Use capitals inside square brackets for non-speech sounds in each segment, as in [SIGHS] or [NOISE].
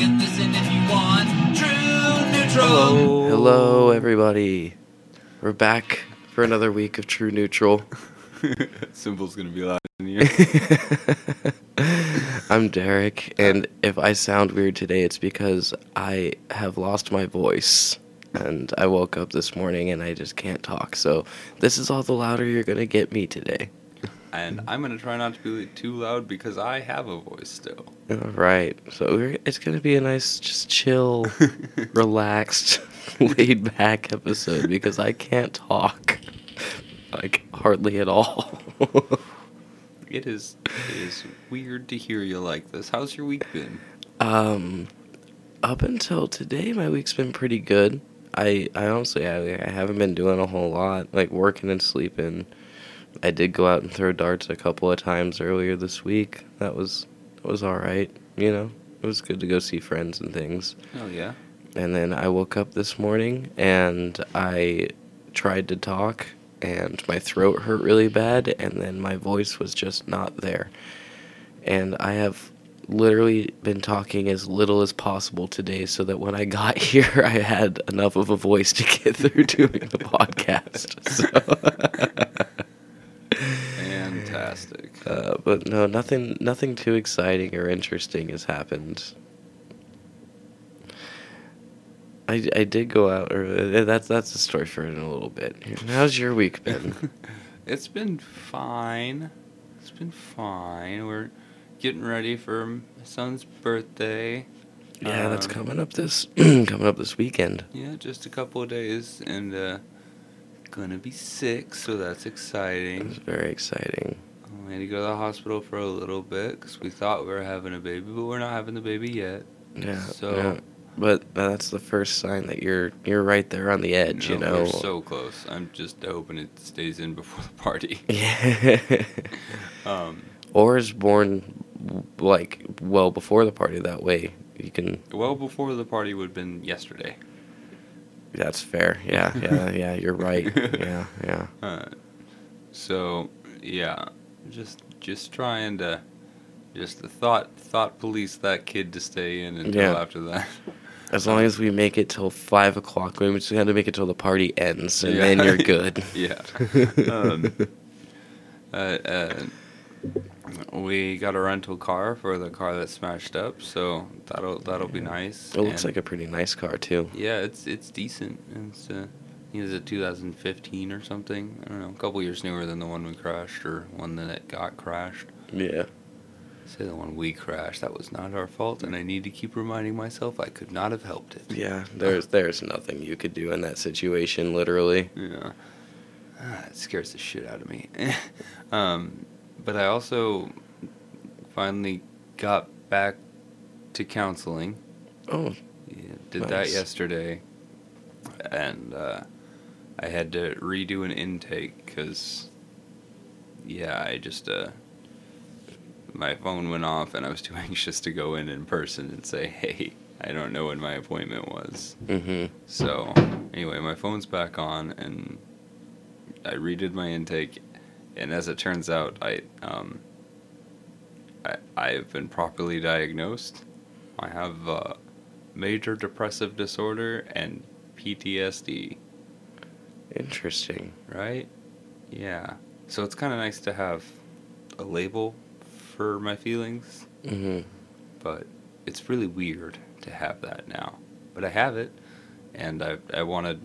can listen if you want. True neutral. Hello. Hello, everybody. We're back for another week of True Neutral. [LAUGHS] Symbol's gonna be loud in here. [LAUGHS] I'm Derek, and if I sound weird today, it's because I have lost my voice. And I woke up this morning and I just can't talk. So this is all the louder you're going to get me today. And I'm gonna try not to be too loud because I have a voice still. All right. So we're, it's going to be a nice, just chill, [LAUGHS] relaxed, [LAUGHS] laid back episode because I can't talk. Like, hardly at all. [LAUGHS] It is it is weird to hear you like this. How's your week been? Um, up until today, my week's been pretty good. I I honestly I, I haven't been doing a whole lot, like working and sleeping. I did go out and throw darts a couple of times earlier this week. That was that was all right. You know, it was good to go see friends and things. Oh yeah. And then I woke up this morning and I tried to talk and my throat hurt really bad and then my voice was just not there. And I have literally been talking as little as possible today so that when I got [LAUGHS] here I had enough of a voice to get through doing the podcast. So [LAUGHS] Fantastic. uh, but no, nothing nothing too exciting or interesting has happened. I, I did go out, or uh, that's that's the story for in a little bit. How's your week been? [LAUGHS] it's been fine. It's been fine. We're getting ready for my son's birthday. yeah, that's Um, coming up this [CLEARS THROAT] coming up this weekend. Yeah, just a couple of days, and uh, gonna be sick, so that's exciting. It's very exciting. We had to go to the hospital for a little bit because we thought we were having a baby, but we're not having the baby yet. Yeah. So- yeah. but that's the first sign that you're you're right there on the edge. You know. we're so close. I'm just hoping it stays in before the party. yeah. [LAUGHS] [LAUGHS] Um, or is born like well before the party. That way you can well before the party would have been yesterday. That's fair. Yeah, [LAUGHS] yeah, yeah. You're right. Yeah, yeah. [LAUGHS] Uh, so yeah, just just trying to just the thought thought police that kid to stay in until Yeah. after that. [LAUGHS] As long as we make it till five o'clock, we just got to make it till the party ends, and Yeah. then you're good. yeah. Um, uh, uh, we got a rental car for the car that smashed up, so that'll that'll be nice. It looks And- like a pretty nice car too. Yeah, it's it's decent. It's uh, I think it's a 2015 or something. I don't know, a couple years newer than the one we crashed or one that got crashed. Yeah. Say the one we crashed, that was not our fault, and I need to keep reminding myself I could not have helped it. Yeah. There's there's nothing you could do in that situation, literally. Yeah. Ah, it scares the shit out of me. [LAUGHS] um, but I also finally got back to counseling. Oh, Yeah, did that yesterday, and uh, I had to redo an intake because, yeah, I just uh, my phone went off and I was too [LAUGHS] anxious to go in in person and say, hey, I don't know when my appointment was. mm-hmm. So anyway, my phone's back on and I redid my intake, and as it turns out, I um, I I've been properly diagnosed. I have uh, major depressive disorder and PTSD. Interesting. Right? Yeah. So it's kind of nice to have a label for my feelings, Mm-hmm. but it's really weird to have that now. But I have it, and I I want to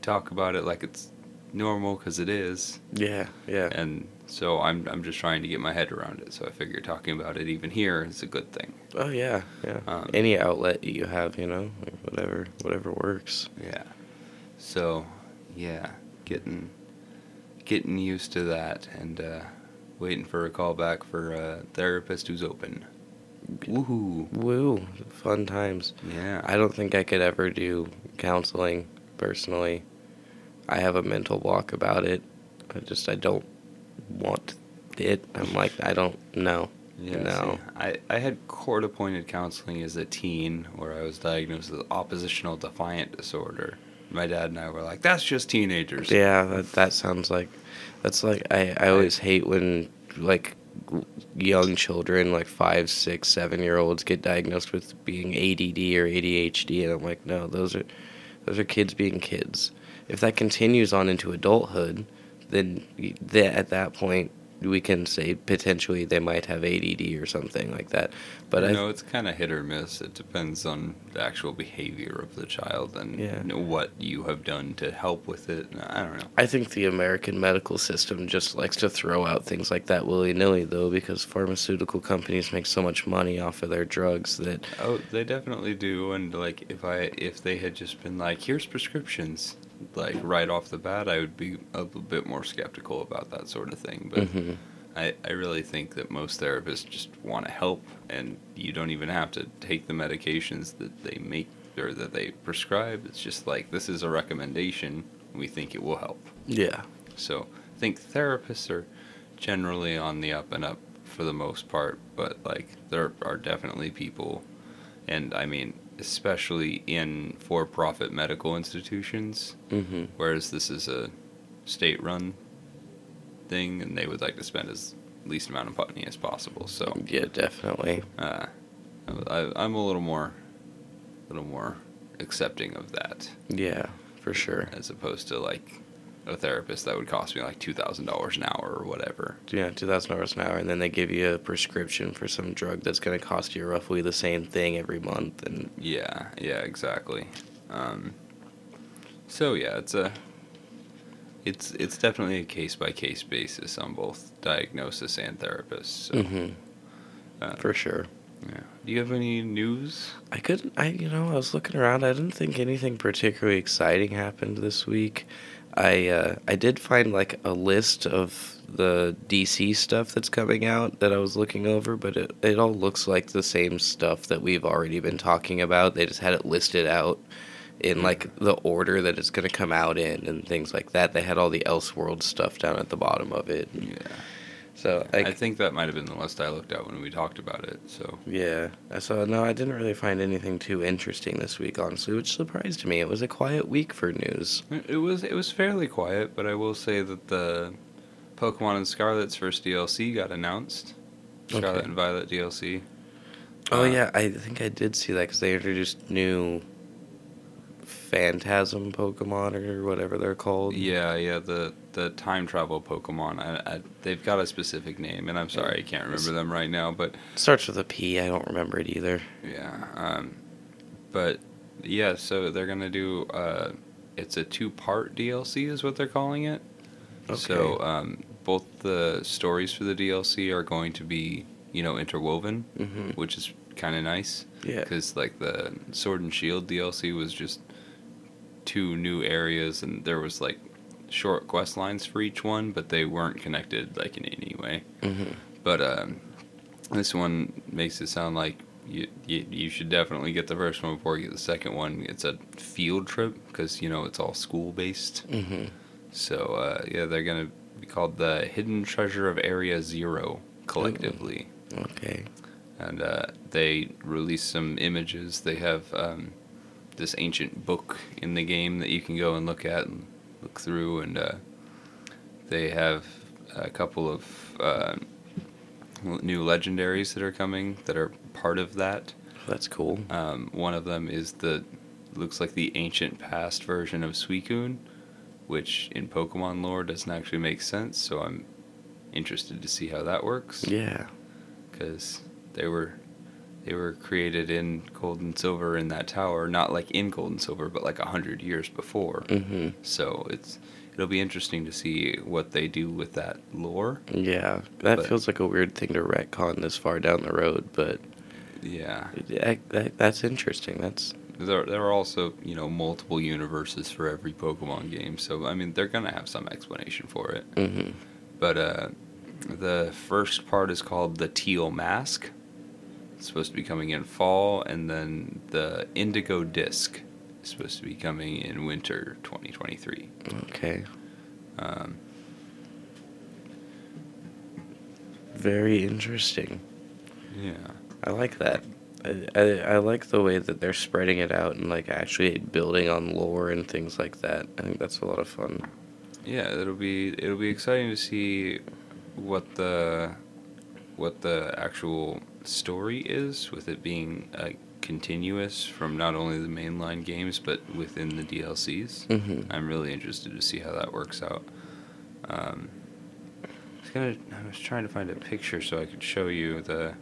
talk about it like it's normal because it is, Yeah, yeah. and so I'm I'm just trying to get my head around it. So I figure talking about it even here is a good thing. Oh yeah, yeah. Um, Any outlet you have, you know, like whatever, whatever works. Yeah. So, yeah, getting getting used to that and uh, waiting for a call back for a therapist who's open. Woohoo! Woo, fun times. Yeah. I don't think I could ever do counseling personally. I have a mental block about it. I just I don't want it. I'm like I don't know. Yeah, No. see, I, I had court appointed counseling as a teen where I was diagnosed with oppositional defiant disorder. My dad and I were like, that's just teenagers. Yeah, that that sounds like that's like I I always hate when like young children, like five, six, seven year olds, get diagnosed with being ADD or ADHD, and I'm like, no, those are those are kids being kids. If that continues on into adulthood, then th- at that point we can say potentially they might have ADD or something like that. But you I know, it's kind of hit or miss. It depends on the actual behavior of the child and Yeah. you know, what you have done to help with it. I don't know. I think the American medical system just likes to throw out things like that willy nilly, though, because pharmaceutical companies make so much money off of their drugs that Oh, they definitely do. And like, if I if they had just been like, here's prescriptions, like right off the bat, I would be a bit more skeptical about that sort of thing. But Mhm. I I really think that most therapists just want to help, and you don't even have to take the medications that they make or that they prescribe. It's just like this is a recommendation. We think it will help. yeah, So I think therapists are generally on the up and up for the most part, but like there are definitely people, and I mean, especially in for profit medical institutions, hmm whereas this is a state run thing and they would like to spend as least amount of money as possible. So yeah, definitely. uh, I, I'm a little more, little more accepting of that Yeah, for sure. as opposed to like a therapist that would cost me like two thousand dollars an hour or whatever. Yeah, two thousand dollars an hour, and then they give you a prescription for some drug that's going to cost you roughly the same thing every month, and Yeah, yeah, exactly. Um, so yeah, it's a it's it's definitely a case by case basis on both diagnosis and therapists. So, Mhm. uh, for sure. Yeah. Do you have any news? I couldn't. I you know I was looking around. I didn't think anything particularly exciting happened this week. I uh, I did find like a list of the DC stuff that's coming out that I was looking over, but it it all looks like the same stuff that we've already been talking about. They just had it listed out in like the order that it's going to come out in and things like that. They had all the Elseworld stuff down at the bottom of it. Yeah, So I I, think that might have been the list I looked at when we talked about it. So Yeah, so no, I didn't really find anything too interesting this week, honestly, which surprised me. It was a quiet week for news. it it was it was fairly quiet, but I will say that the Pokemon and Scarlet's first DLC got announced. Scarlet Okay. and Violet DLC. Oh Uh, yeah, I think I did see that because they introduced new Phantasm Pokemon or whatever they're called. Yeah, yeah, the the time travel Pokemon. I, I, they've got a specific name, and I'm sorry I can't remember them right now. But starts with a P. I don't remember it either. yeah, um, but yeah, so they're gonna do. Uh, it's a two part DLC, is what they're calling it. So Okay. um, both the stories for the DLC are going to be, you know, interwoven, hmm which is kind of nice. Yeah. Because like the Sword and Shield DLC was just two new areas, and there was like short quest lines for each one, but they weren't connected like in any way. hmm But um, this one makes it sound like you, you you should definitely get the first one before you get the second one. It's a field trip because you know it's all school based. hmm So uh, yeah, they're gonna be called the Hidden Treasure of Area Zero collectively Okay. and uh, they release some images. They have um, this ancient book in the game that you can go and look at and look through, and uh, they have a couple of uh, new legendaries that are coming that are part of that. That's cool. Um, one of them is the looks like the ancient past version of Suicune, which in Pokemon lore doesn't actually make sense. So I'm interested to see how that works Yeah. because they were they were created in gold and silver in that tower not like in gold and silver but like a hundred years before. Hmm so it's it'll be interesting to see what they do with that lore. Yeah. That But- feels like a weird thing to retcon this far down the road, but yeah. That, that, that's interesting. That's there, there are also you know multiple universes for every pokemon game so i mean they're gonna have some explanation for it. Hmm but uh the first part is called the teal mask it's supposed to be coming in fall and then the indigo disc is supposed to be coming in winter 2023 okay. um, Very interesting. yeah I like that. I, I, I like the way that they're spreading it out and like actually building on lore and things like that. I think that's a lot of fun. yeah it'll be it'll be exciting to see what the what the actual story is, with it being uh, continuous from not only the mainline games but within the DLCs. Mm-hmm. I'm really interested to see how that works out. Um, I was gonna. I was trying to find a picture so I could show you the.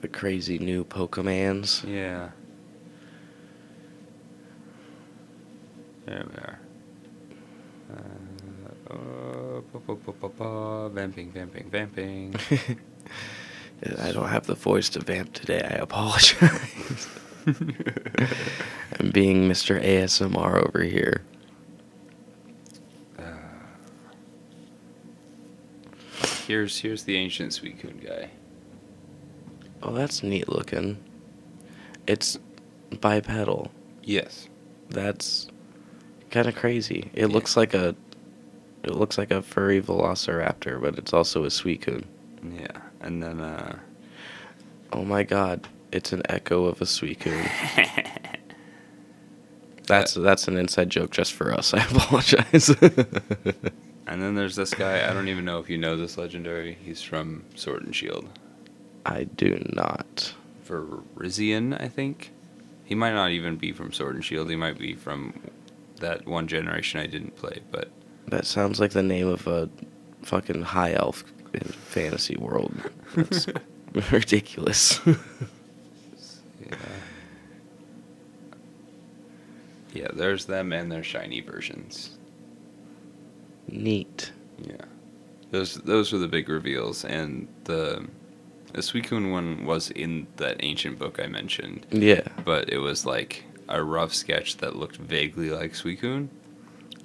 The crazy new Pokemans. Yeah. There we are. Uh, pa, vamping, vamping, vamping. [LAUGHS] I don't have the voice to vamp today. I apologize. [LAUGHS] I'm being Mr. ASMR over here. Uh, here's here's the ancient Suicune guy. Oh, that's neat looking. It's bipedal. Yes. That's kind of crazy. It Yeah. looks like a it looks like a furry velociraptor, but it's also a Suicune. Yeah. And then uh Oh my god, it's an echo of a Suicune. [LAUGHS] That's that's an inside joke just for us. [LAUGHS] I apologize. [LAUGHS] and then there's this guy, I don't even know if you know this legendary. He's from Sword and Shield. I do not. Virizion, I think. He might not even be from Sword and Shield. He might be from that one generation I didn't play, but That sounds like the name of a fucking high elf in fantasy world. That's [LAUGHS] ridiculous. [LAUGHS] yeah. Yeah, there's them and their shiny versions. Neat. Yeah. Those those were the big reveals and the the Suicune one was in that ancient book I mentioned, Yeah. but it was like a rough sketch that looked vaguely like Suicune.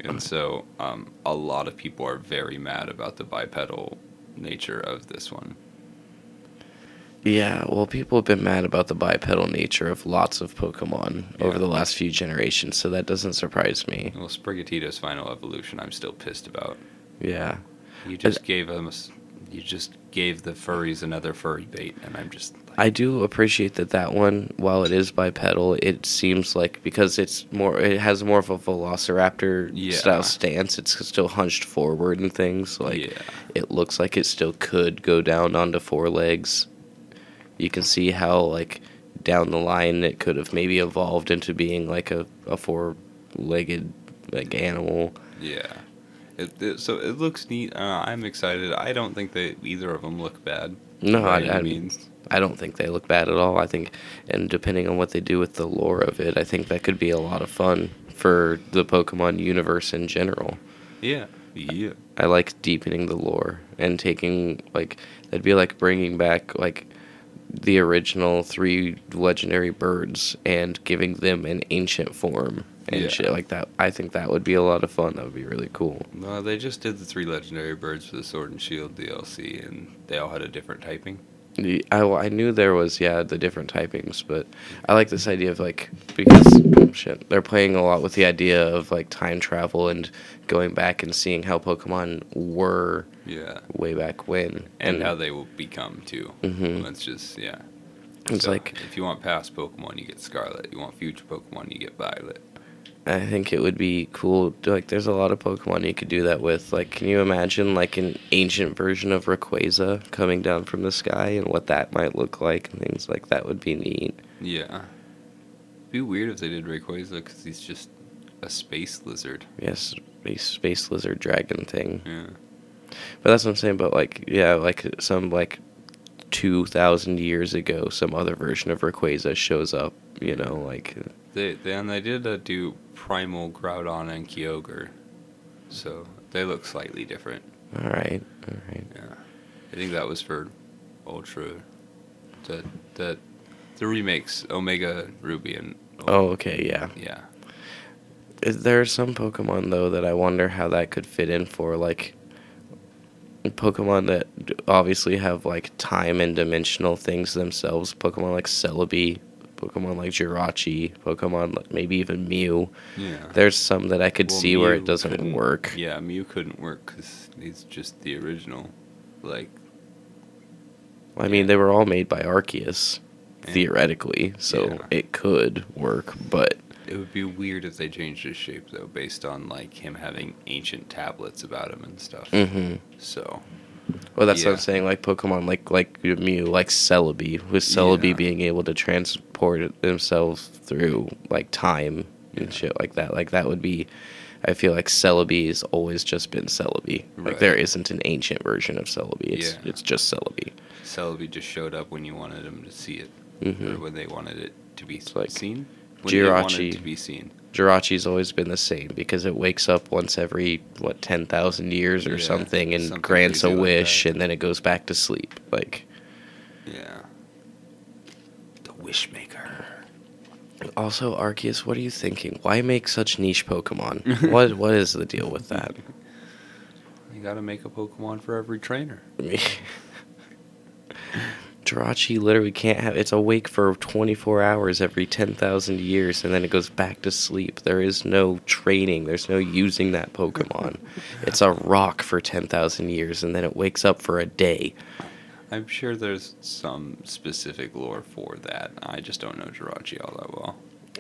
And so um, a lot of people are very mad about the bipedal nature of this one. Yeah, well, people have been mad about the bipedal nature of lots of Pokemon over the last few generations, so that doesn't surprise me. Well, Sprigatito's final evolution, I'm still pissed about. Yeah. You just gave them, a s you just gave the furries another furry bait, and I'm just. Like, I do appreciate that that one, while it is bipedal, it seems like because it's more, it has more of a Velociraptor Yeah. style stance. It's still hunched forward and things. Like yeah, it looks like it still could go down onto four legs. You can see how like down the line it could have maybe evolved into being like a, a four legged like animal. yeah. It, it, so it looks neat. Uh, I'm excited. I don't think that either of them look bad. No, I, I, means. I don't think they look bad at all. I think, and depending on what they do with the lore of it, I think that could be a lot of fun for the Pokemon universe in general. Yeah, yeah, I like deepening the lore and taking like that'd be like bringing back like the original three legendary birds and giving them an ancient form and Yeah. shit like that. I think that would be a lot of fun. That would be really cool. No, they just did the three legendary birds for the Sword and Shield DLC, and they all had a different typing. The- I, well, I knew there was yeah the different typings, but I like this idea of like because oh, shit they're playing a lot with the idea of like time travel and going back and seeing how Pokemon were Yeah, way back when and, how they will become too. Mhm. It's just yeah. It's So, like if you want past Pokemon, you get Scarlet. You want future Pokemon, you get Violet. I think it would be cool. Like, there's a lot of Pokemon you could do that with. Like, can you imagine like an ancient version of Rayquaza coming down from the sky and what that might look like and things like that would be neat. Yeah. It'd be weird if they did Rayquaza because he's just a space lizard. Yes, space, space lizard dragon thing. Yeah. But that's what I'm saying. But like, yeah, like some like two thousand years ago, some other version of Rayquaza shows up. You know, like They, they and they did uh, do Primal Groudon and Kyogre, so they look slightly different. all right, all right. Yeah. I think that was for Ultra. The the the remakes Omega Ruby and Oh, okay, yeah. yeah. Is there some Pokemon though that I wonder how that could fit in for like Pokemon that obviously have like time and dimensional things themselves. Pokemon like Celebi, Pokemon like Jirachi, Pokemon like maybe even Mew. Yeah. There's some that I could Well, see where it doesn't work. Yeah, Mew couldn't work because he's just the original. Like I mean, they were all made by Arceus, Yeah. theoretically, so Yeah. it could work. But It would be weird if they changed his shape though, based on like him having ancient tablets about him and stuff. Mm-hmm. So Well, that's what I'm saying. Like Pokemon, like like Mew, like Celebi, with Celebi Yeah. being able to transport himself through like time and shit like that. Like that would be. I feel like Celebi has always just been Celebi. Like there isn't an ancient version of Celebi. It's Yeah. it's just Celebi. Celebi just showed up when you wanted him to see it, hmm or when they wanted it to be like seen. When they wanted Jirachi. to be seen. Jirachi's always been the same because it wakes up once every what ten thousand years or Yeah, something and something grants a crazy like wish and then it goes back to sleep. Like Yeah. The Wishmaker. also Arceus, what are you thinking? Why make such niche Pokemon? [LAUGHS] what what is the deal with that? You gotta make a Pokemon for every trainer. [LAUGHS] Jirachi literally can't have it's awake for 24 hours every 10,000 years and then it goes back to sleep. There is no training, there's no using that Pokemon. [LAUGHS] it's a rock for 10,000 years and then it wakes up for a day. I'm sure there's some specific lore for that. I just don't know Jirachi all that well.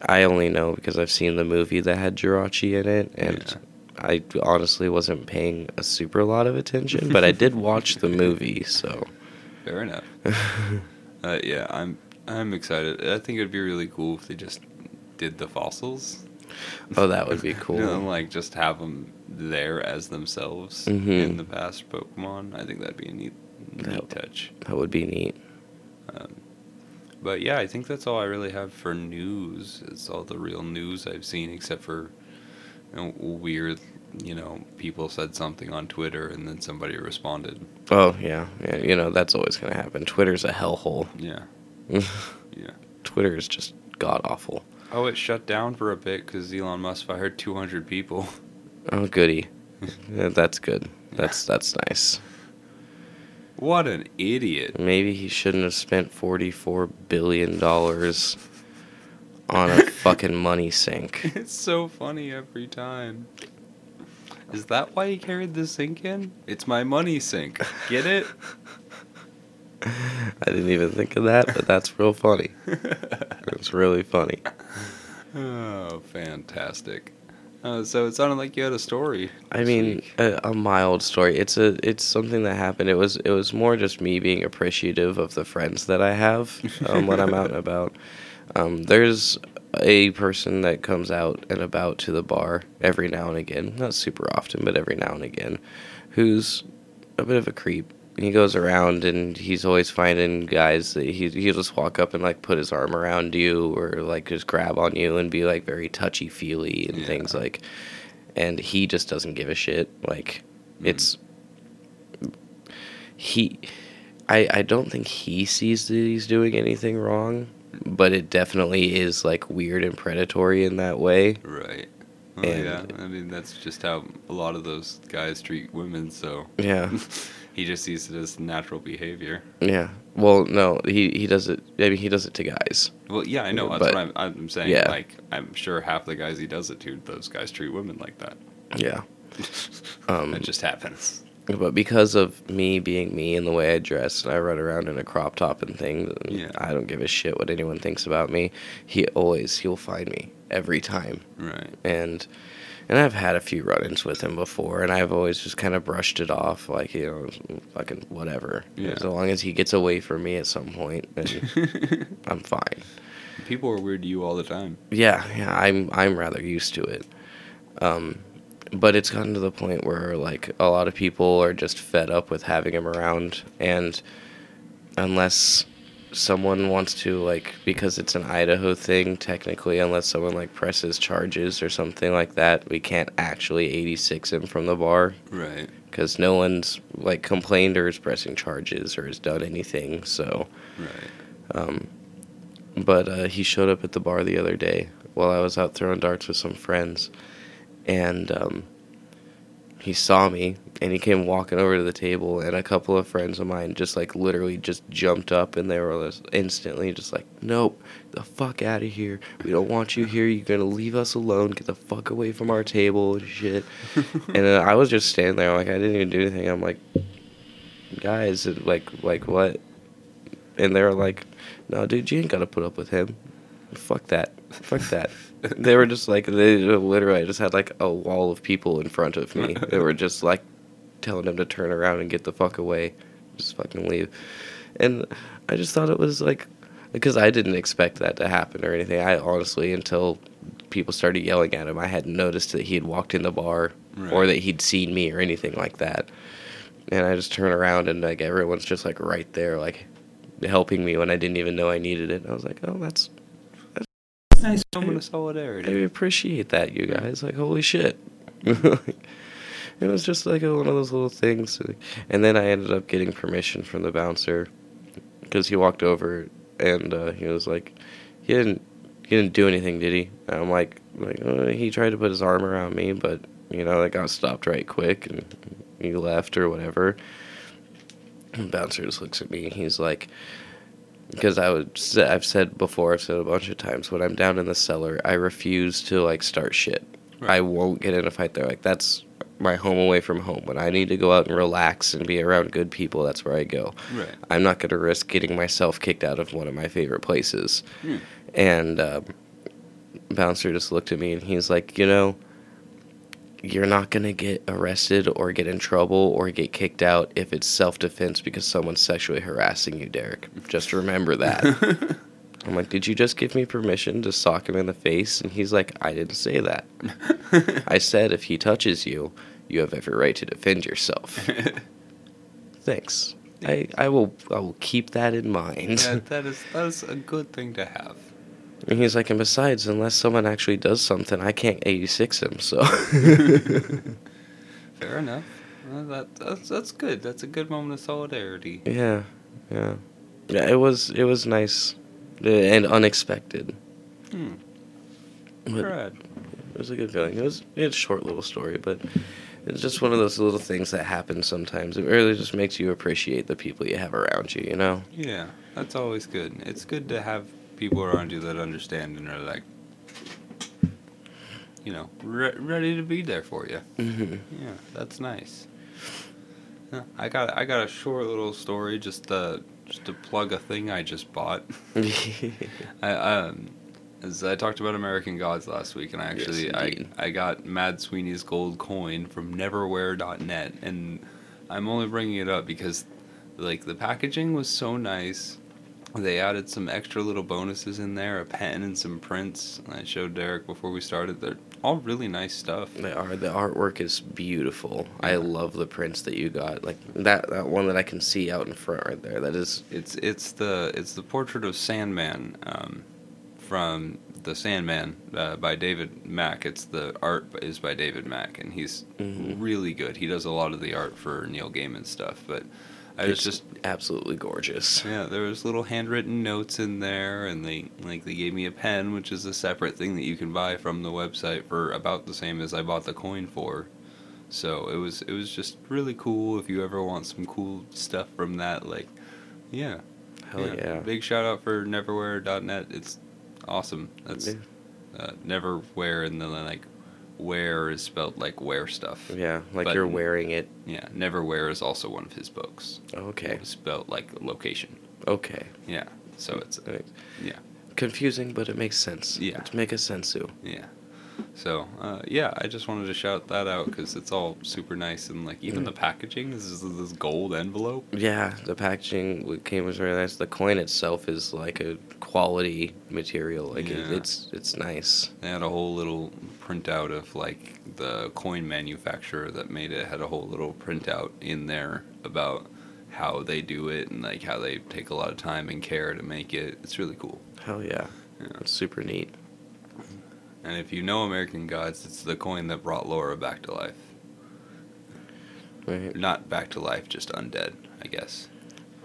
I only know because I've seen the movie that had Jirachi in it and Yeah. I honestly wasn't paying a super lot of attention, but I did watch the [LAUGHS] movie, so Fair enough. [LAUGHS] uh, yeah, I'm I'm excited. I think it'd be really cool if they just did the fossils. oh that would be [LAUGHS] cool. Like just have them there as themselves Mhm. in the past Pokemon. I think that'd be a neat, neat That- touch. That would be neat. Um, but yeah, I think that's all I really have for news. It's all the real news I've seen, except for you know, weird. You know, people said something on Twitter and then somebody responded. Oh yeah, yeah. You know that's always gonna happen. Twitter's a hellhole. Yeah, [LAUGHS] yeah. Twitter is just god awful. Oh, it shut down for a bit because Elon Musk fired 200 people. Oh goody, [LAUGHS] that's good. That's that's nice. What an idiot! Maybe he shouldn't have spent forty four billion dollars on a [LAUGHS] fucking money sink. It's so funny every time. Is that why he carried the sink in? It's my money sink. Get it? [LAUGHS] I didn't even think of that, but that's real funny. It's really funny. oh, fantastic. Uh, so it sounded like you had a story. I mean, a, a mild story. It's a it's something that happened. It was it was more just me being appreciative of the friends that I have um, when I'm out and about. [LAUGHS] Um, there's a person that comes out and about to the bar every now and again, not super often, but every now and again, who's a bit of a creep. He goes around and he's always finding guys that he he'll just walk up and like put his arm around you or like just grab on you and be like very touchy feely and Yeah. things like and he just doesn't give a shit. Like Mhm. it's he I I don't think he sees that he's doing anything wrong, but it definitely is like weird and predatory in that way. Right. Well, And- yeah, I mean that's just how a lot of those guys treat women. So Yeah. [LAUGHS] he just sees it as natural behavior. Yeah. Well, no, he he does it I mean he does it to guys. Well, yeah, I know. That's But- what I'm, I'm saying. yeah. Like, I'm sure half the guys he does it to, those guys treat women like that. Yeah. [LAUGHS] Um, it just happens. But because of me being me and the way I dress, and I run around in a crop top and things, and Yeah. I don't give a shit what anyone thinks about me. He always he'll find me every time, Right. and and I've had a few run-ins with him before, and I've always just kind of brushed it off, like you know, fucking whatever. Yeah. As long as he gets away from me at some point, [LAUGHS] I'm fine. People are weird to you all the time. Yeah, yeah, I'm I'm rather used to it. Um, but it's gotten to the point where like a lot of people are just fed up with having him around, and unless someone wants to like because it's an Idaho thing technically, unless someone like presses charges or something like that, we can't actually 86 him from the bar Right. because no one's like complained or is pressing charges or has done anything. So. Right. Um, but uh, he showed up at the bar the other day while I was out throwing darts with some friends, and um, he saw me and he came walking over to the table, and a couple of friends of mine just like literally just jumped up and they were just instantly just like, "Nope, the fuck out of here! We don't want you here. You're gonna leave us alone. Get the fuck away from our table and shit." [LAUGHS] and I was just standing there like I didn't even do anything. I'm like, guys, like like what? And they're like, no, dude, you ain't gotta put up with him. Fuck that, fuck that. they were just like they literally just had like a wall of people in front of me. they were just like telling him to turn around and get the fuck away, just fucking leave. And I just thought it was like because I didn't expect that to happen or anything. I honestly until people started yelling at him, I hadn't noticed that he had walked in the bar or that he'd seen me or anything like that. And I just turn around and like everyone's just like right there, like helping me when I didn't even know I needed it. And I was like, oh, that's Nice moment of I appreciate that, you guys. Like, holy shit. [LAUGHS] it was just like a, one of those little things. And then I ended up getting permission from the bouncer because he walked over and uh, he was like, he didn't, he didn't do anything, did he? And I'm like, like uh, he tried to put his arm around me, but you know, that got stopped right quick and he left or whatever. And bouncer just looks at me and he's like, because I would I've said before, I've said a bunch of times, when I'm down in the cellar, I refuse to like start shit. Right. I won't get in a fight there. Like that's my home away from home. When I need to go out and relax and be around good people, that's where I go. Right. I'm not going to risk getting myself kicked out of one of my favorite places. Hmm. And um, bouncer just looked at me and he's like, you know, you're not going to get arrested or get in trouble or get kicked out if it's self defense because someone's sexually harassing you, Derek. Just remember that. [LAUGHS] I'm like, did you just give me permission to sock him in the face? And he's like, I didn't say that. [LAUGHS] I said if he touches you, you have every right to defend yourself. [LAUGHS] Thanks. I, I will I will keep that in mind. yeah, that is that is a good thing to have. And he's like, and besides, unless someone actually does something, I can't 86 him, so. [LAUGHS] Fair enough. Well, that, that's that's good. That's a good moment of solidarity. yeah, yeah. Yeah, it was, it was nice uh, and unexpected. Hmm. But it was a good feeling. It was, it's a short little story, but it's just one of those little things that happen sometimes. It really just makes you appreciate the people you have around you, you know? Yeah, that's always good. It's good to have people around you that understand and are like, you know, re- ready to be there for you. hmm Yeah, that's nice. Yeah, I got I got a short little story just to just to plug a thing I just bought. [LAUGHS] I um as I talked about American Gods last week, and I Yes, actually I. I got Mad Sweeney's gold coin from Neverwear.net, and I'm only bringing it up because like the packaging was so nice. They added some extra little bonuses in there, a pen and some prints. I showed Derek before we started. They're all really nice stuff. They are. The artwork is beautiful. I love the prints that you got. Like that, that one that I can see out in front right there. That is It's it's the it's the portrait of Sandman um, from the Sandman uh, by David Mack. It's the art is by David Mack, and he's Mhm. really good. He does a lot of the art for Neil Gaiman stuff. But I was just absolutely gorgeous. yeah, there was little handwritten notes in there, and they like they gave me a pen, which is a separate thing that you can buy from the website for about the same as I bought the coin for. So it was it was just really cool. If you ever want some cool stuff from that, like yeah, Hell yeah. Big shout out for Neverwear.net. It's awesome. That's Yeah. uh, Neverwear, and then like where is spelled like wear stuff. Yeah, like But- you're wearing it. Yeah, Neverwhere is also one of his books. Okay. It's spelled like location. Okay. Yeah. So it's Uh, yeah. confusing, but it makes sense. Yeah. To make a sensu. Yeah. So uh, yeah, I just wanted to shout that out because it's all super nice and like even Mm. the packaging this is this gold envelope. Yeah, the packaging came was very nice. The coin itself is like a quality material. Like it, Yeah. it's it's nice. They had a whole little printout of like the coin manufacturer that made it had a whole little printout in there about how they do it and like how they take a lot of time and care to make it. It's really cool. Hell yeah. Yeah. It's super neat. And if you know American Gods, it's the coin that brought Laura back to life. Right. Not back to life, just undead, I guess.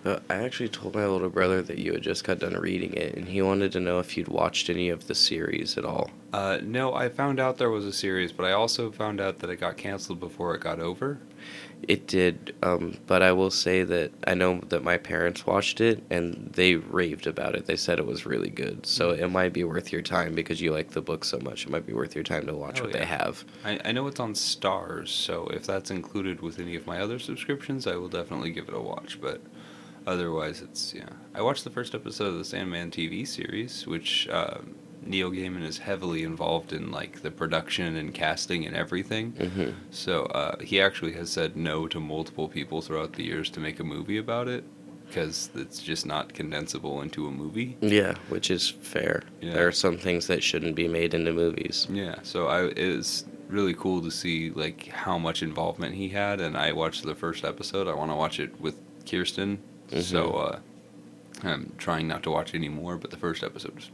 But I actually told my little brother that you had just got done reading it, and he wanted to know if you'd watched any of the series at all. Uh, no, I found out there was a series, but I also found out that it got canceled before it got over. It did, um, but I will say that I know that my parents watched it and they raved about it. They said it was really good, so it might be worth your time because you like the book so much. It might be worth your time to watch Oh, what they have. I, I know it's on Starz, so if that's included with any of my other subscriptions, I will definitely give it a watch. But otherwise, it's yeah. I watched the first episode of the Sandman TV series, which uh, Neil Gaiman is heavily involved in like the production and casting and everything. hmm So uh, he actually has said no to multiple people throughout the years to make a movie about it because it's just not condensable into a movie. Yeah, which is fair. Yeah. There are some things that shouldn't be made into movies. Yeah, so I it's really cool to see like how much involvement he had, and I watched the first episode. I want to watch it with Kirsten, so uh, I'm trying not to watch any more. But the first episode was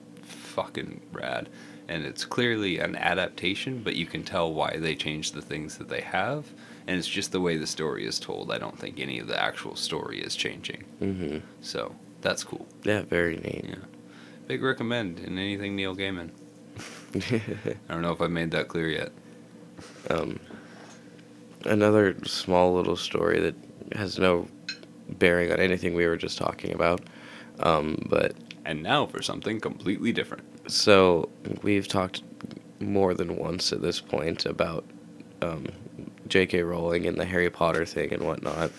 fucking rad, and it's clearly an adaptation, but you can tell why they changed the things that they have, and it's just the way the story is told. I don't think any of the actual story is changing, hmm so that's cool. Yeah, very neat. Yeah, big recommend in anything Neil Gaiman. [LAUGHS] I don't know if I made that clear yet. um, another small little story that has no bearing on anything we were just talking about. Um, but And now for something completely different. so we've talked more than once at this point about um, J.K. Rowling and the Harry Potter thing and whatnot.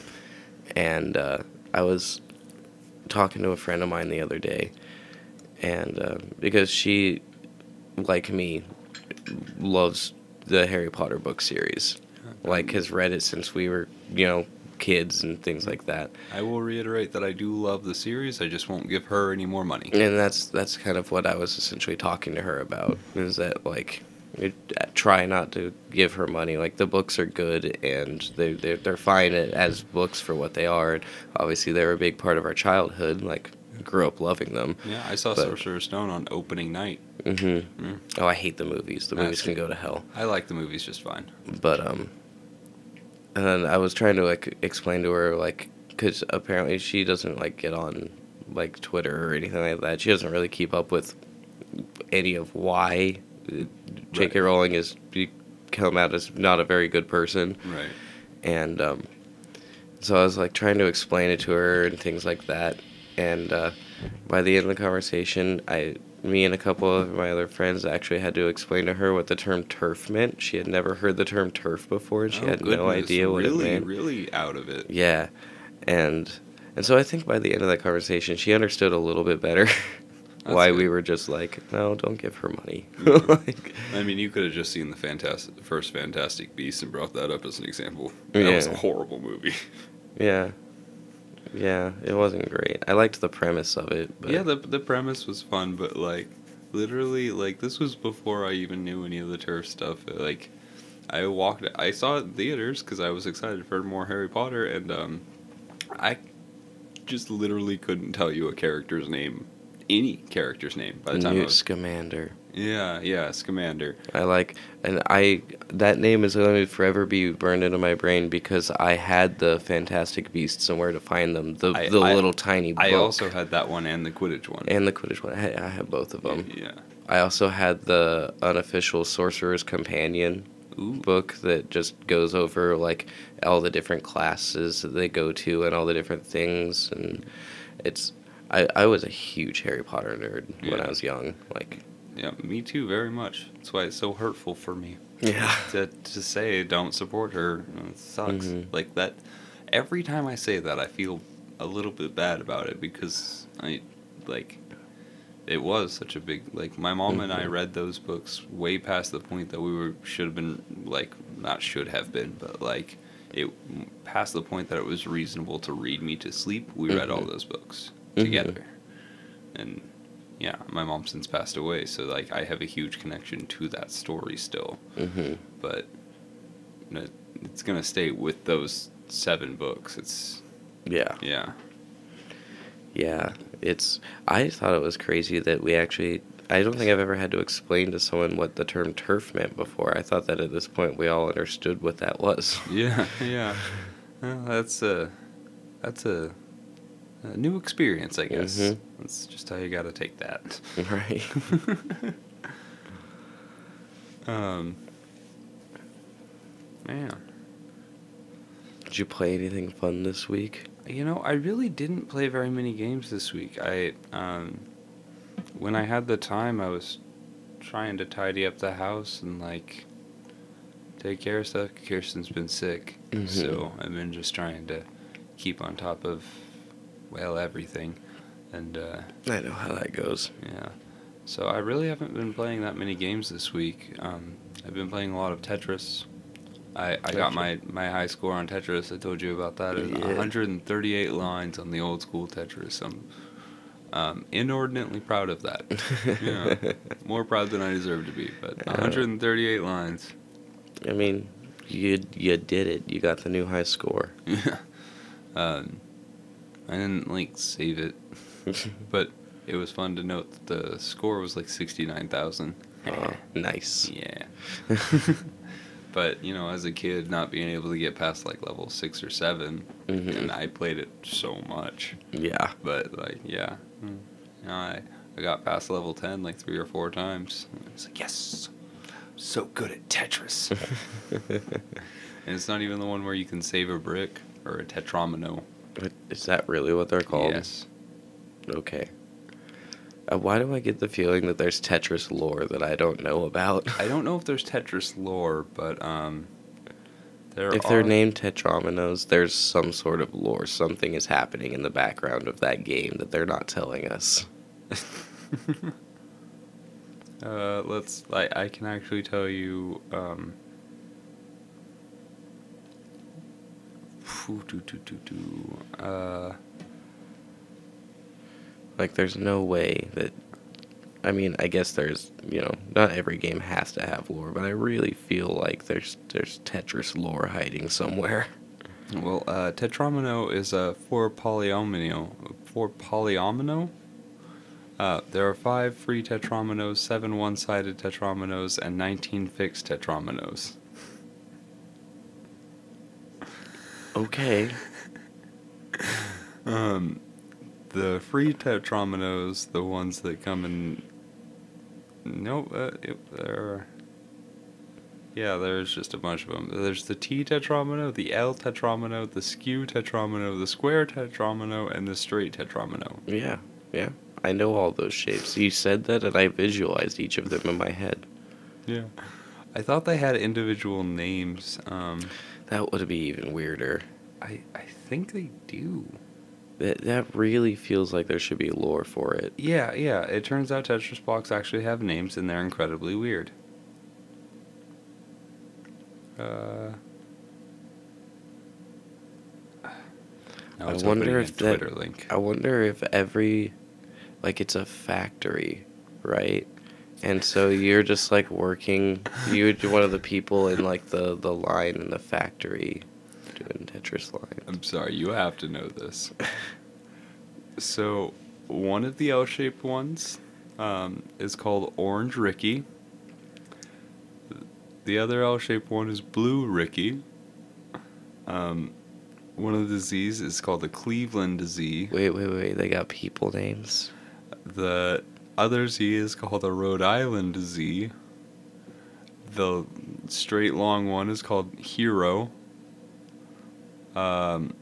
And uh, I was talking to a friend of mine the other day, and uh, because she, like me, loves the Harry Potter book series, like has read it since we were, you know, kids and things like that. I will reiterate that I do love the series. I just won't give her any more money. and that's that's kind of what I was essentially talking to her about is that like you try not to give her money like the books are good and they they're, they're fine as books for what they are and obviously they're a big part of our childhood like grew up loving them Yeah, I saw But- Sorcerer's Stone on opening night. Mm-hmm. Mm. oh I hate the movies the movies can go to hell I like the movies just fine. but um and then I was trying to like explain to her like because apparently she doesn't like get on like Twitter or anything like that. She doesn't really keep up with any of why J.K. Right. Rowling has become out as not a very good person, Right. and um, so I was like trying to explain it to her and things like that. And uh, by the end of the conversation, I, me and a couple of my other friends actually had to explain to her what the term TERF meant. She had never heard the term TERF before, and she Oh, had no idea what really, it meant. Really out of it. Yeah, and and so I think by the end of that conversation, she understood a little bit better [LAUGHS] why That's we were just like, no, don't give her money. Mhm. [LAUGHS] like, I mean, you could have just seen the fantastic first Fantastic Beast and brought that up as an example. That was a horrible movie. [LAUGHS] yeah, yeah, it wasn't great. I liked the premise of it, but yeah, the the premise was fun, but like literally, like this was before I even knew any of the TERF stuff. Like, I walked, I saw it in theaters because I was excited for more Harry Potter, and um, I just literally couldn't tell you a character's name, any character's name by the time I Newt was. Scamander. Yeah, yeah, Scamander. I like, and I that name is going to forever be burned into my brain because I had the Fantastic Beasts and where to find them. The I- the I- little tiny. Book. I also had that one and the Quidditch one. and the Quidditch one. I, I have both of them. yeah. I also had the unofficial Sorcerer's Companion Ooh. book that just goes over like all the different classes that they go to and all the different things and it's I, I was a huge Harry Potter nerd when I was young. Like Yeah, me too, very much. That's why it's so hurtful for me. Yeah. [LAUGHS] to, to say don't support her it sucks Mhm. like that every time i say that i feel a little bit bad about it because i like it was such a big like my mom and i Mhm. read those books way past the point that we were should have been like not should have been but like it past the point that it was reasonable to read me to sleep we read all Mhm. those books Mhm. together and yeah my mom since passed away so like i have a huge connection to that story still hmm but it- it's gonna stay with those seven books. It's Yeah. yeah, Yeah. It's I thought it was crazy that we actually I don't think I've ever had to explain to someone what the term TERF meant before. I thought that at this point we all understood what that was. yeah, [LAUGHS] yeah. Well, that's a that's a, a new experience, I guess. Mhm. That's just how you got to take that. [LAUGHS] right. [LAUGHS] um, man, Did you play anything fun this week? you know, I really didn't play very many games this week. I um, when I had the time, I was trying to tidy up the house and like take care of stuff. Kirsten's been sick, Mhm. so I've been just trying to keep on top of well everything, and uh, I know how that goes. yeah. So I really haven't been playing that many games this week. Um, I've been playing a lot of Tetris. I, I got my, my high score on Tetris. I told you about that. Yeah. 138 lines on the old school Tetris. I'm um, inordinately proud of that. [LAUGHS] yeah, more proud than I deserve to be. But Yeah. 138 lines. I mean, you you did it. You got the new high score. [LAUGHS] Yeah. um, I didn't like save it, [LAUGHS] but it was fun to note that the score was like 69,000. Oh, nice. Yeah. [LAUGHS] but, you know, as a kid, not being able to get past like level six or 7 Mhm. and I played it so much. Yeah. But, like, yeah. Mm. You know, I, I got past level 10 like three or four times. It's like, yes, so good at Tetris. [LAUGHS] and it's not even the one where you can save a brick or a tetromino. Is that really what they're called? Yes. Okay. Uh, why do I get the feeling that there's Tetris lore that I don't know about? I don't know if there's Tetris lore, but um, there if are. they're named Tetrominos, there's some sort of lore. Something is happening in the background of that game that they're not telling us. [LAUGHS] uh, let's. I I can actually tell you. Um, Uh, Like, there's no way that. I mean, I guess there's, you know, not every game has to have lore, but I really feel like there's there's Tetris lore hiding somewhere. [LAUGHS] well, uh, tetromino is a four polyomino. Four polyomino. Uh, there are five free tetrominos, seven one-sided tetrominos, and nineteen fixed tetrominos. Okay. Um, the free tetrominos, the ones that come in. No, uh, it, yeah, there's just a bunch of them. There's the T tetromino, the L tetromino, the skew tetromino, the square tetromino, and the straight tetromino. Yeah, yeah. I know all those shapes. You said that, and I visualized each of them in my head. Yeah. I thought they had individual names. Um, That would be even weirder. I I think they do. That that really feels like there should be lore for it. Yeah, yeah. It turns out Tetris blocks actually have names, and they're incredibly weird. Uh, [SIGHS] I wonder if that- link. I wonder if every, like, it's a factory, right? And so you're just like working. You're one of the people in like the the line in the factory, doing Tetris line. I'm sorry, you have to know this. [LAUGHS] so, one of the L-shaped ones um, is called Orange Ricky. The other L-shaped one is Blue Ricky. Um, one of the Z's is called the Cleveland Z. Wait, wait, wait. They got people names. The other Z is called the Rhode Island Z. The straight long one is called Hero. Um,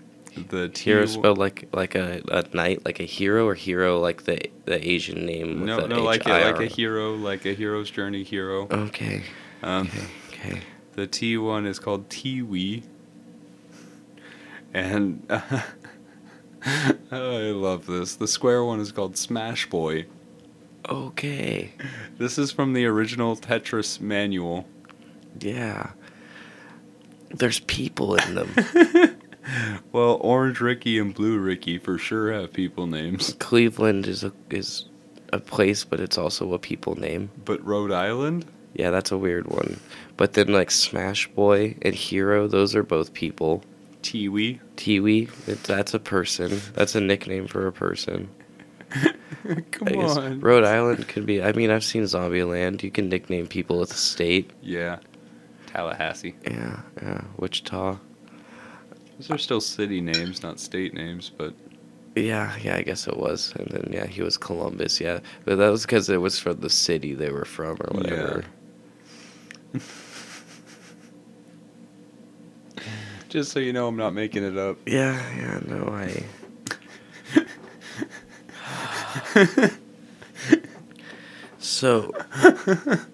the T Hero spelled like like a, a knight, like a hero, or hero like the the Asian name. With No, the no, like a, like a hero, like a hero's journey hero. Okay. Um, Okay. Okay. the T one is called Teewee, and [LAUGHS] I love this. The square one is called Smash Boy. Okay. This is from the original Tetris manual. Yeah. There's people in them. [LAUGHS] Well, Orange Ricky and Blue Ricky for sure have people names, Cleveland is a is a place, but it's also a people name. but Rhode Island. Yeah, that's a weird one. But then like Smash Boy and Hero, those are both people. Teewee. Teewee, that's a person. That's a nickname for a person. [LAUGHS] Come I guess on. Rhode Island could be. I mean, I've seen Zombieland. You can nickname people with a state. Yeah. Tallahassee. Yeah, yeah. Wichita. Those are still city names, not state names, but Yeah, yeah. I guess it was. And then yeah, he was Columbus. Yeah, but that was because it was from the city they were from or whatever. [LAUGHS] just so you know, I'm not making it up. Yeah, yeah. No, I. So [LAUGHS]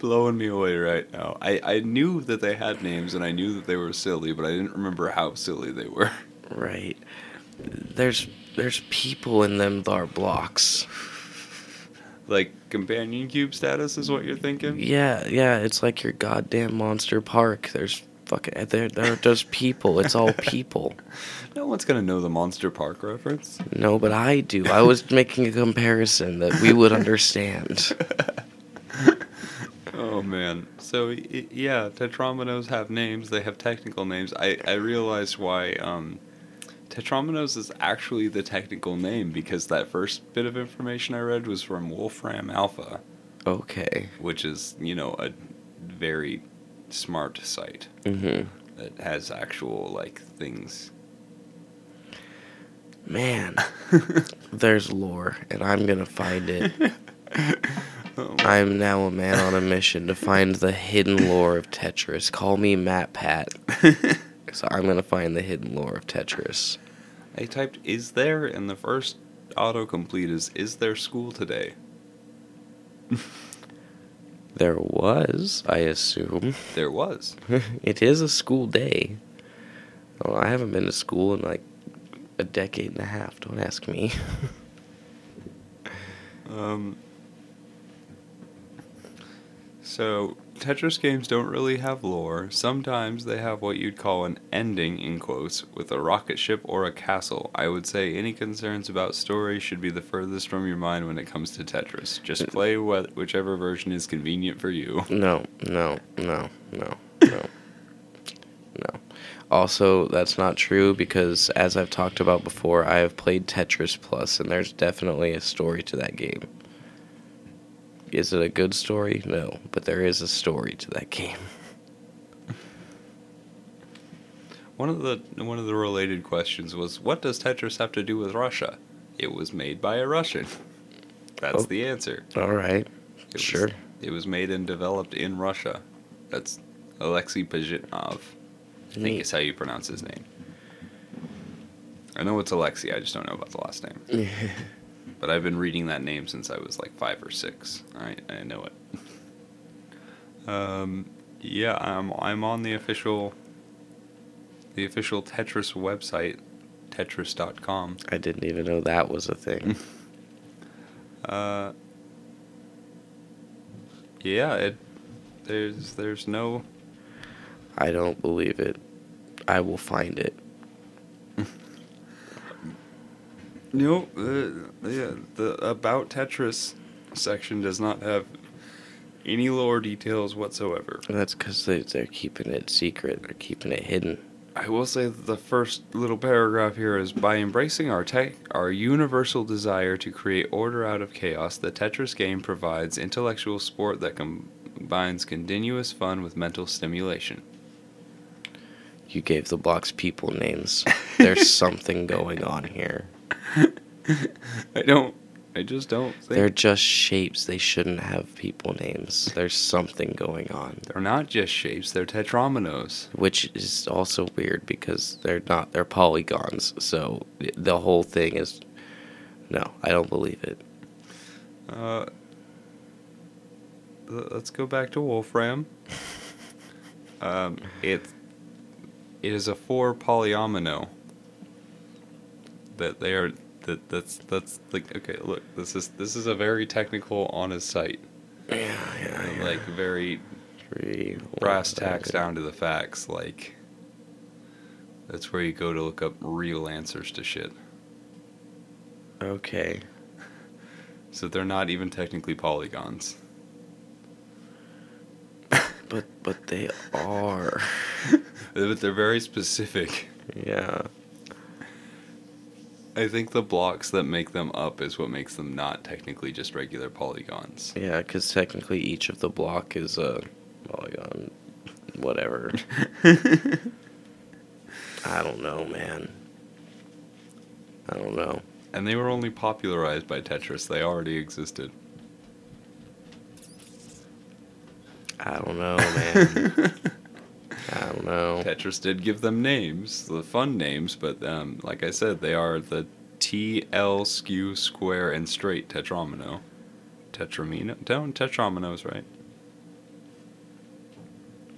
Blowing me away right now. I, I knew that they had names and I knew that they were silly, but I didn't remember how silly they were. right. there's there's people in them thar blocks. Like companion cube status is what you're thinking? Yeah, yeah, it's like your goddamn monster park. There's fucking there there are just people. It's all people. [LAUGHS] No one's gonna know the Monster Park reference. No, but I do. I was making a comparison that we would understand. [LAUGHS] Oh man. So yeah, tetrominos have names. They have technical names. I I realized why um, tetrominos is actually the technical name because that first bit of information I read was from Wolfram Alpha, Okay. which is you know a very smart site Mhm. that has actual like things. Man, [LAUGHS] there's lore and I'm to find it. [LAUGHS] Oh, I'm now a man on a mission to find the hidden lore of Tetris. Call me MatPat. [LAUGHS] So I'm to find the hidden lore of Tetris. I typed "is there" and the first autocomplete is "is there school today?" There was, I assume. There was. [LAUGHS] it is a school day. Oh, I haven't been to school in like a decade and a half. Don't ask me. [LAUGHS] Um, so, Tetris games don't really have lore. Sometimes they have what you'd call an ending, in quotes, with a rocket ship or a castle. I would say any concerns about story should be the furthest from your mind when it comes to Tetris. Just mm. play wh- whichever version is convenient for you. no, no, no, no, no, [LAUGHS] no. Also, that's not true because, as I've talked about before, I have played Tetris Plus, and there's definitely a story to that game. Is it a good story? No, but there is a story to that game. One of the one of the related questions was, "What does Tetris have to do with Russia?" It was made by a Russian. That's Oh. the answer. All right. It was- Sure. it was made and developed in Russia. That's Alexei Pajitnov. I think is how you pronounce his name. I know it's Alexei, I just don't know about the last name. [LAUGHS] But I've been reading that name since I was like five or six. I I know it. [LAUGHS] Um, yeah, I'm I'm on the official the official Tetris website, tetris.com. I didn't even know that was a thing. [LAUGHS] Uh, yeah, it there's there's no I don't believe it. I will find it. No, uh, yeah, the about Tetris section does not have any lore details whatsoever. That's because they, they're keeping it secret. They're keeping it hidden. I will say that the first little paragraph here is by embracing our tech, our universal desire to create order out of chaos, the Tetris game provides intellectual sport that combines continuous fun with mental stimulation. You gave the blocks people names. There's [LAUGHS] something going on here. I don't. I just don't think They're just shapes. They shouldn't have people names. There's something going on. they're not just shapes. They're tetrominos. Which is also weird because they're not. They're polygons. So the whole thing is. No, I don't believe it. Uh, let's go back to Wolfram. [LAUGHS] um, it it is a four polyomino. That they are that that's that's like okay look this is this is a very technical honest site Yeah, yeah, yeah. like very Three, brass tacks down to the facts like that's where you go to look up real answers to shit Okay. so they're not even technically polygons But but they are. [LAUGHS] but they're very specific Yeah. I think the blocks that make them up is what makes them not technically just regular polygons. Yeah, because technically each of the block is a polygon. Whatever. [LAUGHS] I don't know, man. I don't know. and they were only popularized by Tetris, they already existed. I don't know, man. [LAUGHS] I don't know. Tetris did give them names, the fun names, but um, like I said, they are the T, L, skew, square, and straight tetromino. Tetramino? Don't tetromino's right.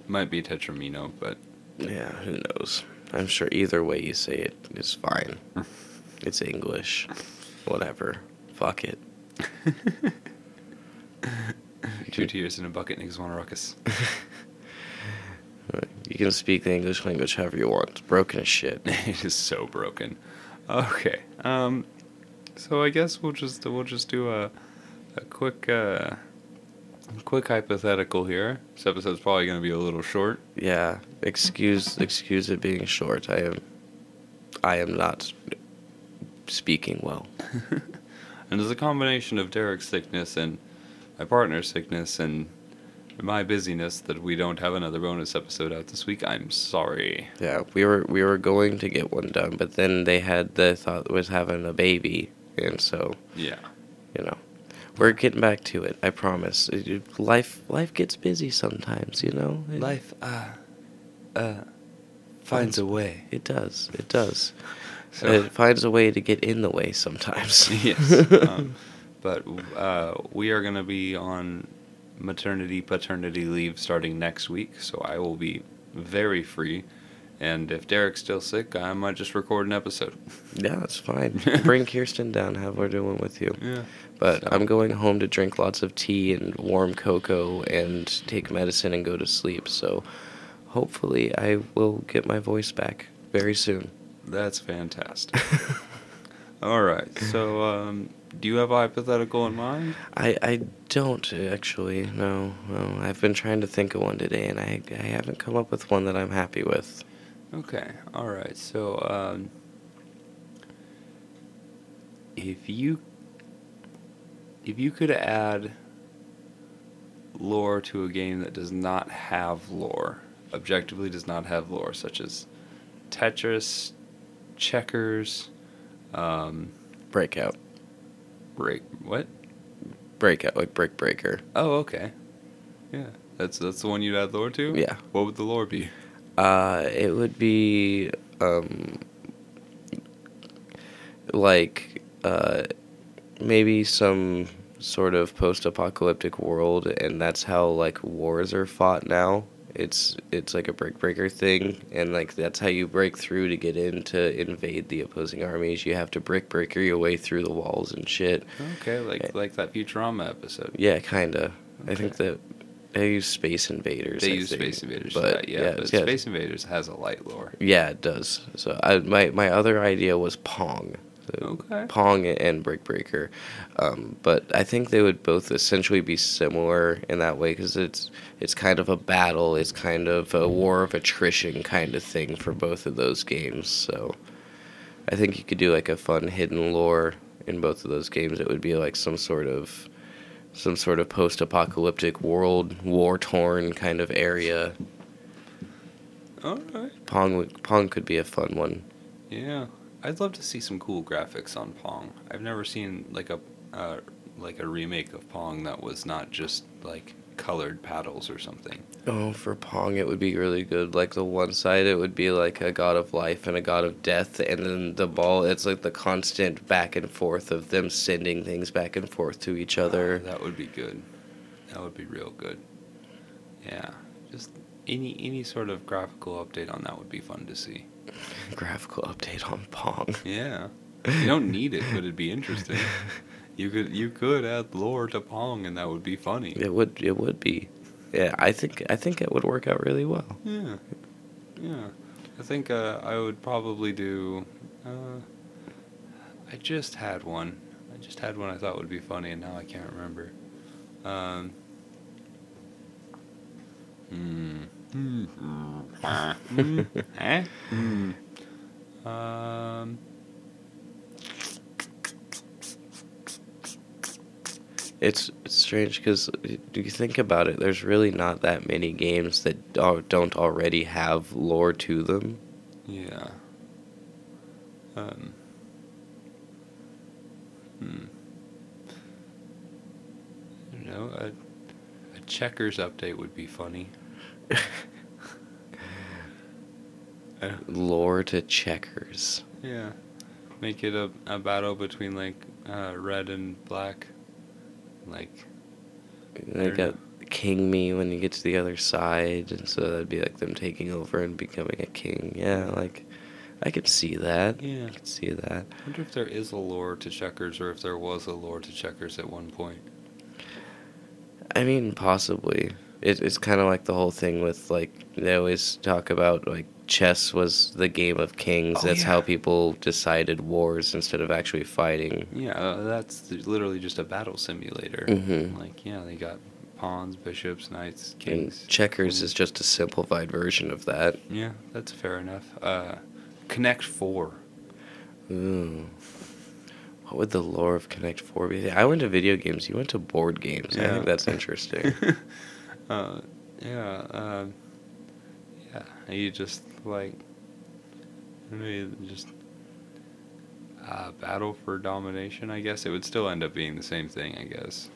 Might be tetramino, but Yeah, who knows? I'm sure either way you say it is fine. [LAUGHS] It's English. Whatever. Fuck it. [LAUGHS] Two tears in a bucket, niggas want a ruckus. [LAUGHS] You can speak the English language however you want. It's broken as shit. [LAUGHS] it is so broken. Okay. Um. So I guess we'll just we'll just do a a quick uh quick hypothetical here. This episode's probably going to be a little short. Yeah. Excuse excuse it being short. I am I am not speaking well. [LAUGHS] And it's a combination of Derek's sickness and my partner's sickness and my busyness that we don't have another bonus episode out this week. I'm sorry. Yeah, we were we were going to get one done, but then they had the thought was having a baby, and so Yeah. you know, we're getting back to it. I promise. It- it- Life life gets busy sometimes, you know. It- Life uh uh finds a way. It does. It does. So- It finds a way to get in the way sometimes. [LAUGHS] yes. [LAUGHS] Um, but uh, we are going to be on maternity paternity leave starting next week, so I will be very free. And if Derek's still sick, I might just record an episode. [LAUGHS] yeah, that's fine. [LAUGHS] Bring Kirsten down. Have her doing with you. Yeah. But So- I'm going home to drink lots of tea and warm cocoa and take medicine and go to sleep. So hopefully I will get my voice back very soon. That's fantastic. [LAUGHS] All right. So, um, do you have a hypothetical in mind? I, I don't actually. No, no. I've been trying to think of one today and I, I haven't come up with one that I'm happy with. Okay. All right. So, um, if you if you could add lore to a game that does not have lore, objectively does not have lore, such as Tetris, checkers, um, Breakout. Break what? Breakout, like Brick Breaker. Oh, okay. Yeah, that's that's the one you'd add lore to. Yeah. What would the lore be? Uh, it would be um, like uh, maybe some sort of post-apocalyptic world, and that's how like wars are fought now. It's it's like a brick breaker thing, and like that's how you break through to get in to invade the opposing armies. You have to brick breaker your way through the walls and shit. Okay, like Yeah. like that Futurama episode. Yeah, kinda. I think that they use Space Invaders. They I use think, Space Invaders, but for that, yeah. yeah, but yeah. Space Invaders has a light lore. Yeah, it does. So I, my my other idea was Pong. Okay. Pong and Brick Breaker, um, but I think they would both essentially be similar in that way because it's it's kind of a battle, it's kind of a war of attrition kind of thing for both of those games. So I think you could do like a fun hidden lore in both of those games. It would be like some sort of some sort of post-apocalyptic world, war-torn kind of area. All right. Pong Pong could be a fun one. Yeah, I'd love to see some cool graphics on Pong. I've never seen like a uh, like a remake of Pong that was not just like colored paddles or something. Oh, for Pong, it would be really good. Like the one side, it would be like a god of life and a god of death, and then the ball, it's like the constant back and forth of them sending things back and forth to each Ah, other. that would be good. That would be real good. Yeah, just any any sort of graphical update on that would be fun to see. [LAUGHS] Graphical update on Pong. Yeah, you don't need it, but it'd be interesting. [LAUGHS] You could you could add lore to Pong, and that would be funny. It would, it would be. Yeah, I think, I think it would work out really well. Yeah, yeah. I think uh, I would probably do. Uh, I just had one. I just had one I thought would be funny, and now I can't remember. Um. Hmm. Hmm. Um. It's, strange because do you think about it, there's really not that many games that don't already have lore to them. Yeah. Um. Hmm. Don't know. A, a checkers update would be funny. Uh, [LAUGHS] lore to checkers. yeah. Make it a, a battle between like uh, red and black. Like. They don't got king me when you get to the other side, and so that'd be like them taking over and becoming a king. Yeah, like I could see that. Yeah. I could see that. I wonder if there is a lore to checkers or if there was a lore to checkers at one point. I mean, possibly. It, it's kind of like the whole thing with like they always talk about like chess was the game of kings. Oh, That's yeah. how people decided wars instead of actually fighting. Yeah, uh, that's literally just a battle simulator. Mhm. Like, yeah, they got pawns, bishops, knights, And kings. checkers is just a simplified version of that. Yeah, that's fair enough. Uh, Connect Four. Ooh. What would the lore of Connect Four be? I went to video games. You went to board games. I think that's interesting. [LAUGHS] uh, yeah, uh, yeah. You just like, maybe just uh, battle for domination. I guess it would still end up being the same thing. I guess,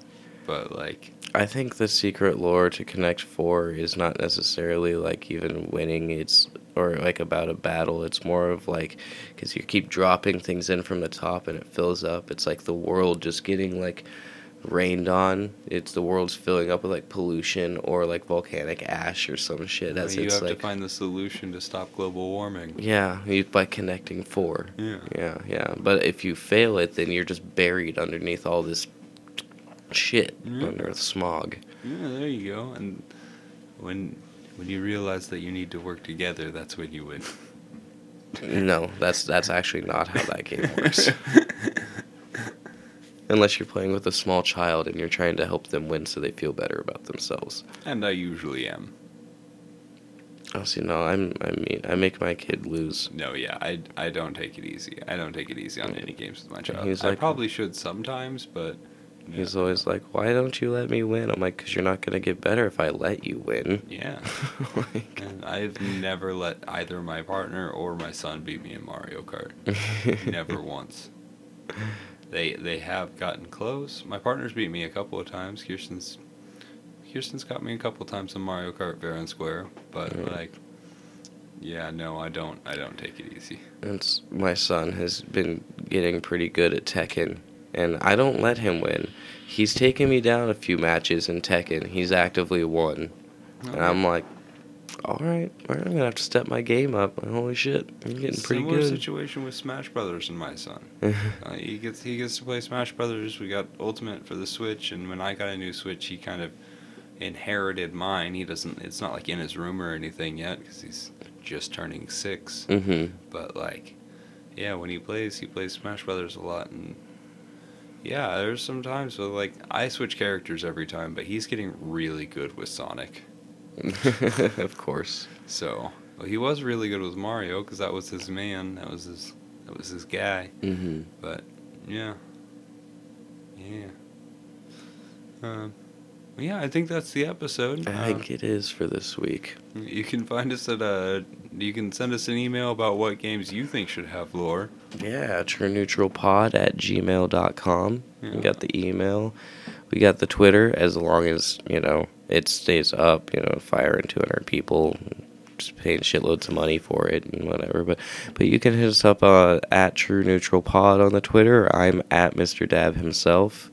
but like, I think the secret lore to Connect Four is not necessarily like even winning. It's or like about a battle. It's more of like because you keep dropping things in from the top and it fills up. It's like the world just getting like rained on. It's the world's filling up with like pollution or like volcanic ash or some shit. As you it's have like to find the solution to stop global warming. yeah, you, by connecting four. Yeah. Yeah, yeah. But if you fail it, then you're just buried underneath all this shit Yeah. under the smog. Yeah, there you go. And when when you realize that you need to work together, that's when you win. No, that's that's actually not how that game works. [LAUGHS] Unless you're playing with a small child and you're trying to help them win so they feel better about themselves. and I usually am. Oh, see, no, I'm I mean I make my kid lose. No, yeah, I, I don't take it easy. I don't take it easy on any games with my child. He's I like- probably should sometimes, but He's always like, "Why don't you let me win?" I'm like, "Cause you're not gonna get better if I let you win." yeah. [LAUGHS] like, And I've never let either my partner or my son beat me in Mario Kart. [LAUGHS] never once. They they have gotten close. My partner's beat me a couple of times. Kirsten's Kirsten's got me a couple of times in Mario Kart fair and square, but Mm. like yeah, no, I don't I don't take it easy. It's my son has been getting pretty good at Tekken, and I don't let him win. He's taken me down a few matches in Tekken. He's actively won, and I'm like, all right, all right, I'm gonna have to step my game up. Holy shit, I'm getting pretty Similar good. situation with Smash Brothers and my son. [LAUGHS] Uh, he gets he gets to play Smash Brothers. We got Ultimate for the Switch, and when I got a new Switch, he kind of inherited mine. He doesn't. It's not like in his room or anything yet because he's just turning six. mm-hmm. But like, yeah, when he plays, he plays Smash Brothers a lot, and yeah, there's some times where like I switch characters every time, but he's getting really good with Sonic. [LAUGHS] of course. So well, he was really good with Mario because that was his man. That was his. That was his guy. Mm-hmm. But yeah, yeah. Um, yeah, I think that's the episode. I Uh, think it is for this week. you can find us at uh You can send us an email about what games you think should have lore. Yeah, trueneutralpod at gmail.com. Yeah. We got the email. We got the Twitter, as long as, you know, it stays up, you know, firing 200 people, just paying shitloads of money for it and whatever. But but you can hit us up uh, at True Neutral Pod on the Twitter. I'm at Mr. Dab himself.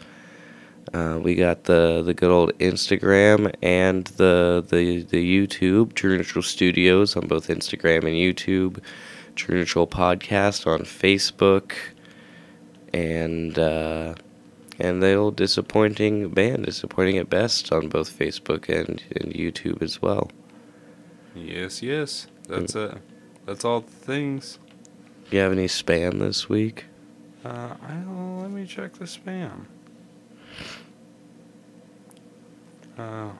Uh, we got the, the good old Instagram and the, the the YouTube True Neutral Studios on both Instagram and YouTube. True Neutral Podcast on Facebook, and uh, and they'll disappointing band, disappointing at best on both Facebook and, and YouTube as well. Yes, yes. Mm. That's mm. it. That's all things. You have any spam this week? Uh, I'll let me check the spam. Uh,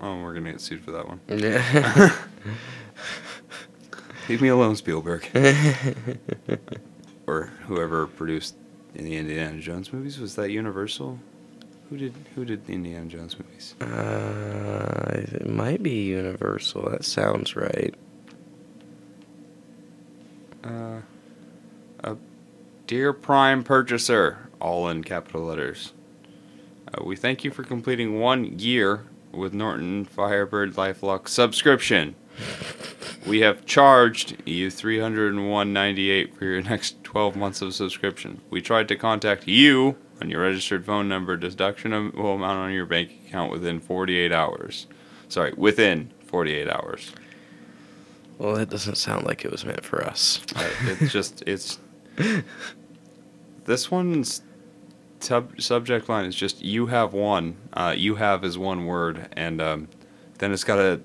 Oh, we're gonna get sued for that one. Yeah. [LAUGHS] [LAUGHS] Leave me alone, Spielberg. [LAUGHS] or whoever produced the Indiana Jones movies. Was that Universal? Who did Who did the Indiana Jones movies? uh, it might be Universal. That sounds right. Uh, a dear Prime purchaser, all in capital letters. Uh, we thank you for completing one year with Norton Firebird LifeLock subscription. We have charged you three hundred and one ninety eight for your next twelve months of subscription. We tried to contact you on your registered phone number. Deduction will amount on your bank account within 48 hours. Sorry, within 48 hours. Well, that doesn't sound like it was meant for us. Uh, it's just it's this one's sub- subject line is just you have one. Uh, you have is one word, and um, then it's got a,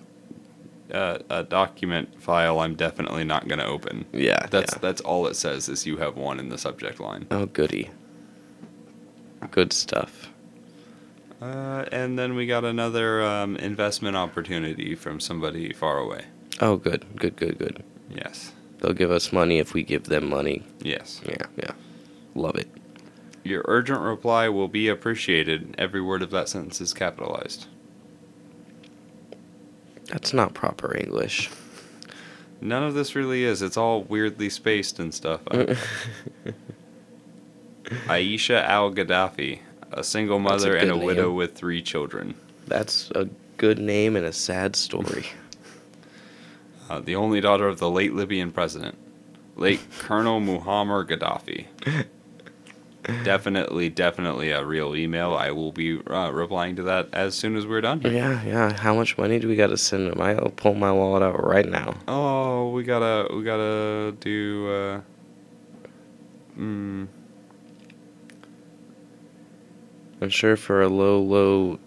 a a document file. I'm definitely not going to open. Yeah, That's yeah. that's all it says is you have one in the subject line. Oh, goody. Good stuff. Uh, and then we got another um, investment opportunity from somebody far away. Oh, good, good, good, good. Yes, They'll give us money if we give them money. yes. Yeah, yeah. Love it. Your urgent reply will be appreciated. Every word of that sentence is capitalized. That's not proper English. None of this really is. It's all weirdly spaced and stuff. [LAUGHS] Aisha Al Gaddafi, a single That's a mother and a good widow with three children. That's a good name and a sad story. [LAUGHS] [LAUGHS] Uh, the only daughter of the late Libyan president, late Colonel Muammar Gaddafi. Definitely, definitely a real email. I will be uh, replying to that as soon as we're done here. yeah, yeah. How much money do we got to send them? I'll pull my wallet out right now. Oh, we gotta, we gotta do. Uh, mm, I'm sure for a low, low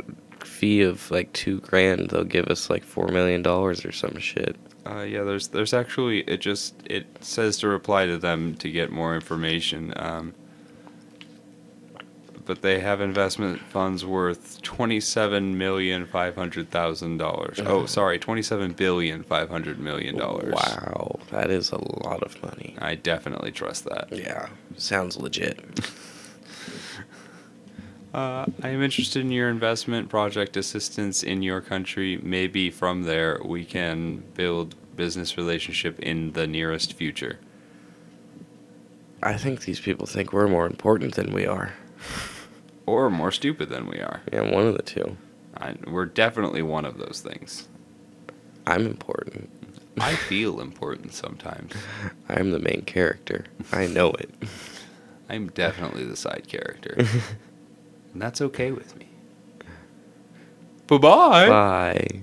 fee of like two grand, they'll give us like four million dollars or some shit. Uh, yeah, there's there's actually it just it says to reply to them to get more information. Um, but they have investment funds worth twenty seven million five hundred thousand dollars. Oh, sorry, twenty seven billion five hundred million dollars. Wow, that is a lot of money. I definitely trust that. Yeah, sounds legit. [LAUGHS] Uh, I am interested in your investment project assistance in your country. Maybe from there we can build business relationship in the nearest future. I think these people think we're more important than we are. [LAUGHS] Or more stupid than we are. Yeah, one of the two. I, we're definitely one of those things. I'm important. [LAUGHS] I feel important sometimes. [LAUGHS] I'm the main character. I know it. [LAUGHS] I'm definitely the side character. and that's okay with me. Bye bye. Bye.